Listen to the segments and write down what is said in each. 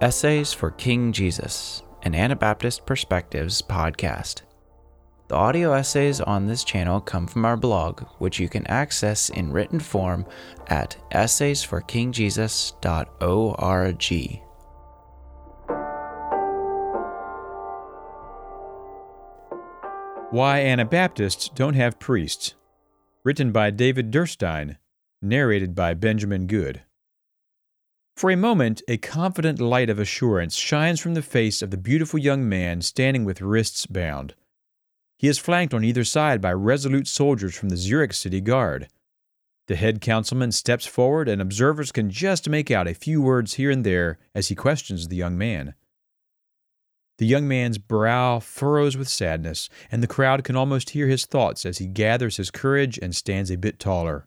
Essays for King Jesus, an Anabaptist Perspectives podcast. The audio essays on this channel come from our blog, which you can access in written form at essaysforkingjesus.org. Why Anabaptists Don't Have Priests, written by David Derstine, narrated by Benjamin Good. For a moment, a confident light of assurance shines from the face of the beautiful young man standing with wrists bound. He is flanked on either side by resolute soldiers from the Zurich City Guard. The head councilman steps forward, and observers can just make out a few words here and there as he questions the young man. The young man's brow furrows with sadness, and the crowd can almost hear his thoughts as he gathers his courage and stands a bit taller.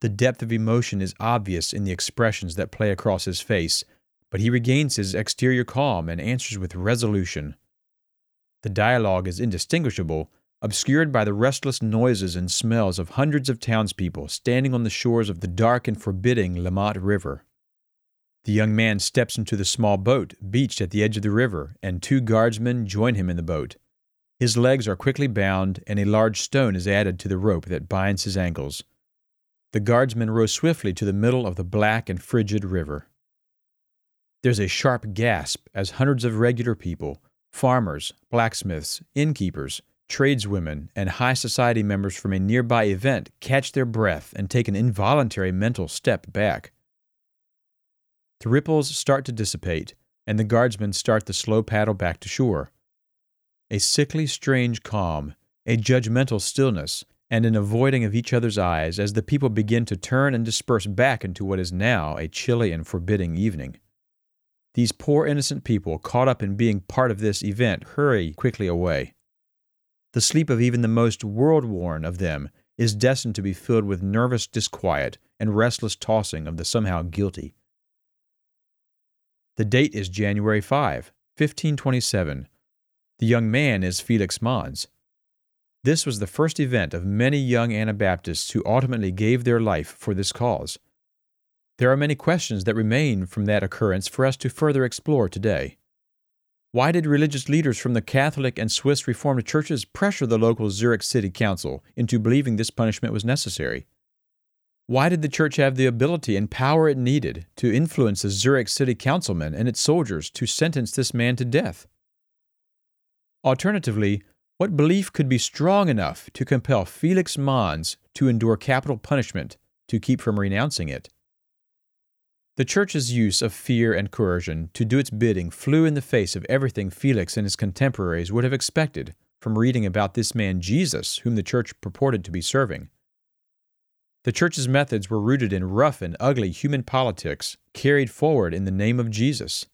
The depth of emotion is obvious in the expressions that play across his face, but he regains his exterior calm and answers with resolution. The dialogue is indistinguishable, obscured by the restless noises and smells of hundreds of townspeople standing on the shores of the dark and forbidding Limmat River. The young man steps into the small boat beached at the edge of the river, and two guardsmen join him in the boat. His legs are quickly bound, and a large stone is added to the rope that binds his ankles. The guardsmen row swiftly to the middle of the black and frigid river. There's a sharp gasp as hundreds of regular people, farmers, blacksmiths, innkeepers, tradeswomen, and high society members from a nearby event catch their breath and take an involuntary mental step back. The ripples start to dissipate, and the guardsmen start the slow paddle back to shore. A sickly, strange calm, a judgmental stillness, and an avoiding of each other's eyes as the people begin to turn and disperse back into what is now a chilly and forbidding evening. These poor innocent people, caught up in being part of this event, hurry quickly away. The sleep of even the most world worn of them is destined to be filled with nervous disquiet and restless tossing of the somehow guilty. The date is January 5, 1527. The young man is Felix Manz. This was the first event of many young Anabaptists who ultimately gave their life for this cause. There are many questions that remain from that occurrence for us to further explore today. Why did religious leaders from the Catholic and Swiss Reformed churches pressure the local Zurich City Council into believing this punishment was necessary? Why did the church have the ability and power it needed to influence the Zurich City Councilmen and its soldiers to sentence this man to death? Alternatively, what belief could be strong enough to compel Felix Manz to endure capital punishment to keep from renouncing it? The Church's use of fear and coercion to do its bidding flew in the face of everything Felix and his contemporaries would have expected from reading about this man Jesus, whom the Church purported to be serving. The Church's methods were rooted in rough and ugly human politics carried forward in the name of Jesus.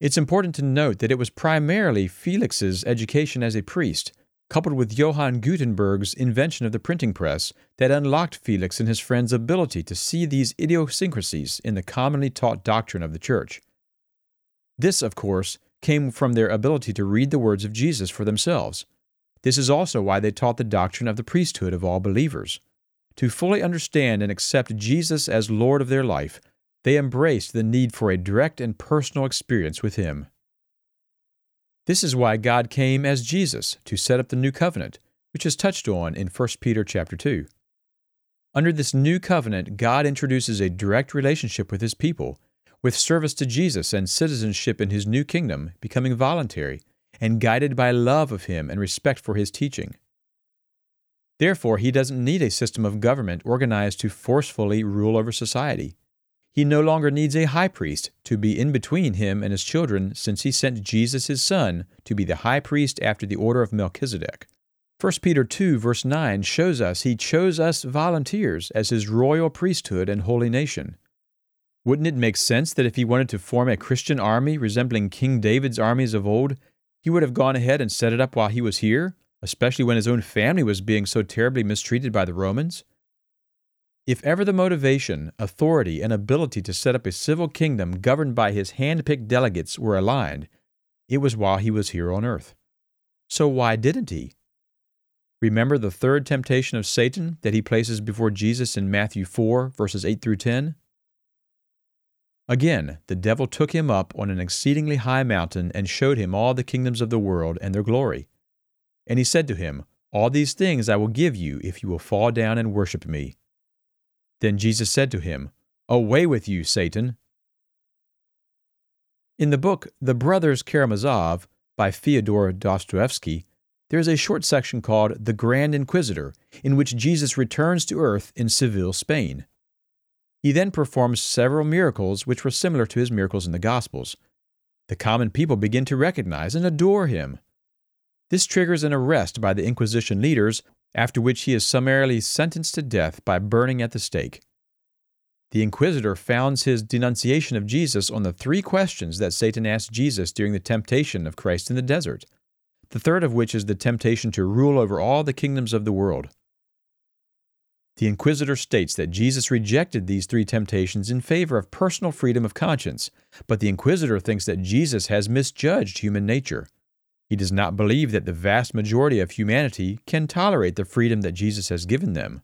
It's important to note that it was primarily Felix's education as a priest, coupled with Johann Gutenberg's invention of the printing press, that unlocked Felix and his friends' ability to see these idiosyncrasies in the commonly taught doctrine of the Church. This, of course, came from their ability to read the words of Jesus for themselves. This is also why they taught the doctrine of the priesthood of all believers. To fully understand and accept Jesus as Lord of their life, they embraced the need for a direct and personal experience with Him. This is why God came as Jesus to set up the new covenant, which is touched on in 1 Peter chapter 2. Under this new covenant, God introduces a direct relationship with His people, with service to Jesus and citizenship in His new kingdom becoming voluntary and guided by love of Him and respect for His teaching. Therefore, He doesn't need a system of government organized to forcefully rule over society. He no longer needs a high priest to be in between him and his children, since he sent Jesus his son to be the high priest after the order of Melchizedek. 1 Peter 2, verse 9 shows us he chose us volunteers as his royal priesthood and holy nation. Wouldn't it make sense that if he wanted to form a Christian army resembling King David's armies of old, he would have gone ahead and set it up while he was here, especially when his own family was being so terribly mistreated by the Romans? If ever the motivation, authority, and ability to set up a civil kingdom governed by his hand picked delegates were aligned, it was while he was here on earth. So why didn't he? Remember the third temptation of Satan that he places before Jesus in Matthew 4, verses 8 through 10? Again, the devil took him up on an exceedingly high mountain and showed him all the kingdoms of the world and their glory. And he said to him, All these things I will give you if you will fall down and worship me. Then Jesus said to him, Away with you, Satan. In the book The Brothers Karamazov by Fyodor Dostoevsky, there is a short section called The Grand Inquisitor, in which Jesus returns to earth in Seville, Spain. He then performs several miracles which were similar to his miracles in the Gospels. The common people begin to recognize and adore him. This triggers an arrest by the Inquisition leaders, after which he is summarily sentenced to death by burning at the stake. The Inquisitor founds his denunciation of Jesus on the three questions that Satan asked Jesus during the temptation of Christ in the desert, the third of which is the temptation to rule over all the kingdoms of the world. The Inquisitor states that Jesus rejected these three temptations in favor of personal freedom of conscience, but the Inquisitor thinks that Jesus has misjudged human nature. He does not believe that the vast majority of humanity can tolerate the freedom that Jesus has given them.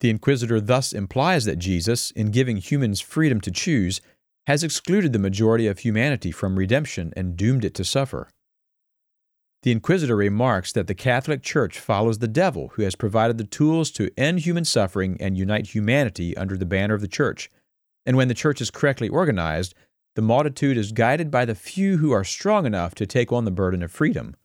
The Inquisitor thus implies that Jesus, in giving humans freedom to choose, has excluded the majority of humanity from redemption and doomed it to suffer. The Inquisitor remarks that the Catholic Church follows the devil who has provided the tools to end human suffering and unite humanity under the banner of the Church. And when the Church is correctly organized, the multitude is guided by the few who are strong enough to take on the burden of freedom.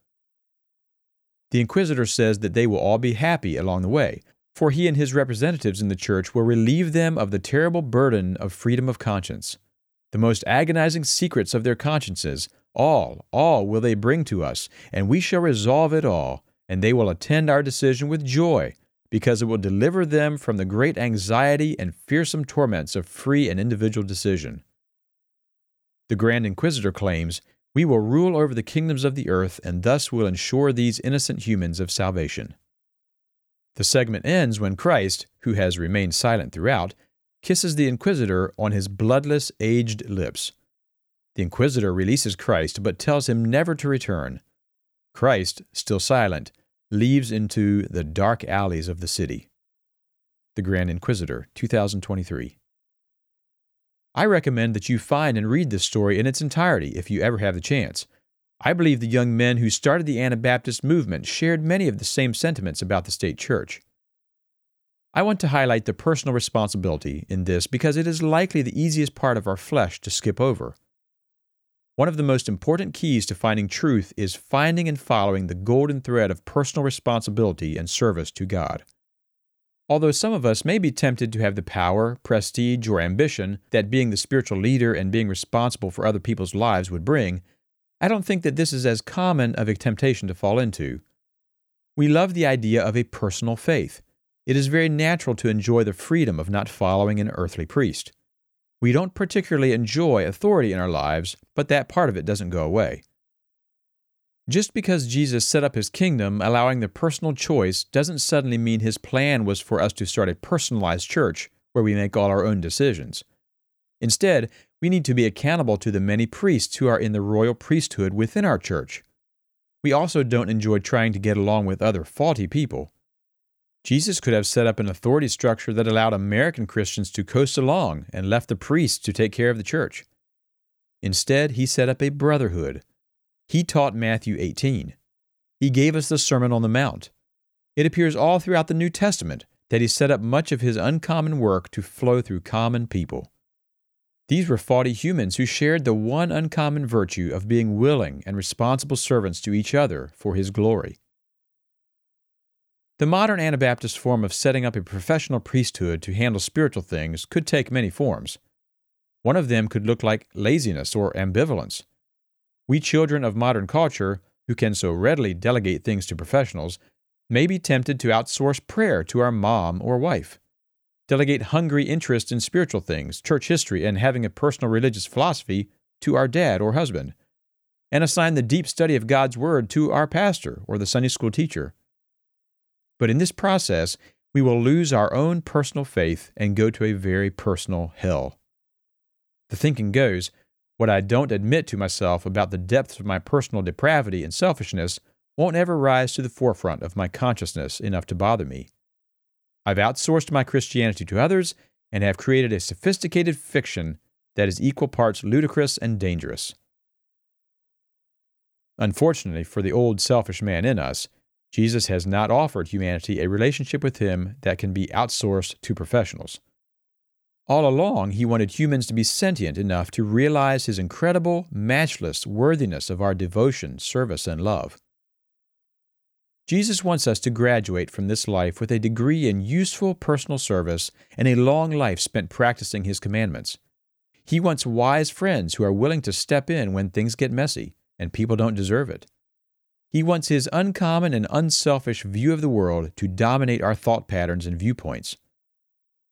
The Inquisitor says that they will all be happy along the way, for he and his representatives in the Church will relieve them of the terrible burden of freedom of conscience. The most agonizing secrets of their consciences all, all will they bring to us, and we shall resolve it all, and they will attend our decision with joy, because it will deliver them from the great anxiety and fearsome torments of free and individual decision. The Grand Inquisitor claims, We will rule over the kingdoms of the earth, and thus will ensure these innocent humans of salvation. The segment ends when Christ, who has remained silent throughout, kisses the Inquisitor on his bloodless, aged lips. The Inquisitor releases Christ but tells him never to return. Christ, still silent, leaves into the dark alleys of the city. The Grand Inquisitor, 2023. I recommend that you find and read this story in its entirety if you ever have the chance. I believe the young men who started the Anabaptist movement shared many of the same sentiments about the state church. I want to highlight the personal responsibility in this because it is likely the easiest part of our flesh to skip over. One of the most important keys to finding truth is finding and following the golden thread of personal responsibility and service to God. Although some of us may be tempted to have the power, prestige, or ambition that being the spiritual leader and being responsible for other people's lives would bring, I don't think that this is as common of a temptation to fall into. We love the idea of a personal faith. It is very natural to enjoy the freedom of not following an earthly priest. We don't particularly enjoy authority in our lives, but that part of it doesn't go away. Just because Jesus set up his kingdom, allowing the personal choice, doesn't suddenly mean his plan was for us to start a personalized church where we make all our own decisions. Instead, we need to be accountable to the many priests who are in the royal priesthood within our church. We also don't enjoy trying to get along with other faulty people. Jesus could have set up an authority structure that allowed American Christians to coast along and left the priests to take care of the church. Instead, he set up a brotherhood. He taught Matthew 18. He gave us the Sermon on the Mount. It appears all throughout the New Testament that he set up much of his uncommon work to flow through common people. These were faulty humans who shared the one uncommon virtue of being willing and responsible servants to each other for his glory. The modern Anabaptist form of setting up a professional priesthood to handle spiritual things could take many forms. One of them could look like laziness or ambivalence. We children of modern culture, who can so readily delegate things to professionals, may be tempted to outsource prayer to our mom or wife, delegate hungry interest in spiritual things, church history, and having a personal religious philosophy to our dad or husband, and assign the deep study of God's Word to our pastor or the Sunday school teacher. But in this process, we will lose our own personal faith and go to a very personal hell. The thinking goes what I don't admit to myself about the depths of my personal depravity and selfishness won't ever rise to the forefront of my consciousness enough to bother me. I've outsourced my Christianity to others and have created a sophisticated fiction that is equal parts ludicrous and dangerous. Unfortunately for the old selfish man in us, Jesus has not offered humanity a relationship with Him that can be outsourced to professionals. All along, He wanted humans to be sentient enough to realize His incredible, matchless worthiness of our devotion, service, and love. Jesus wants us to graduate from this life with a degree in useful personal service and a long life spent practicing His commandments. He wants wise friends who are willing to step in when things get messy and people don't deserve it. He wants his uncommon and unselfish view of the world to dominate our thought patterns and viewpoints.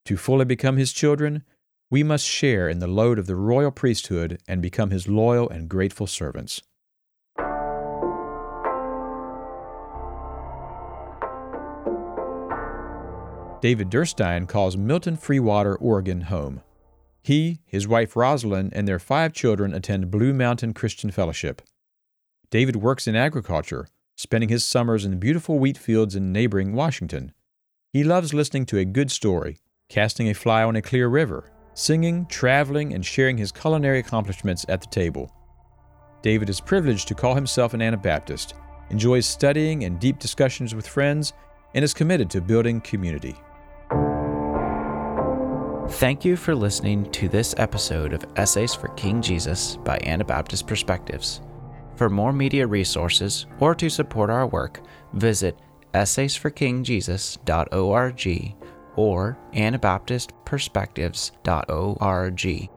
To fully become his children, we must share in the load of the royal priesthood and become his loyal and grateful servants. David Derstine calls Milton Freewater, Oregon home. He, his wife Rosalind, and their five children attend Blue Mountain Christian Fellowship. David works in agriculture, spending his summers in beautiful wheat fields in neighboring Washington. He loves listening to a good story, casting a fly on a clear river, singing, traveling, and sharing his culinary accomplishments at the table. David is privileged to call himself an Anabaptist, enjoys studying and deep discussions with friends, and is committed to building community. Thank you for listening to this episode of Essays for King Jesus by Anabaptist Perspectives. For more media resources or to support our work, visit essaysforkingjesus.org or anabaptistperspectives.org.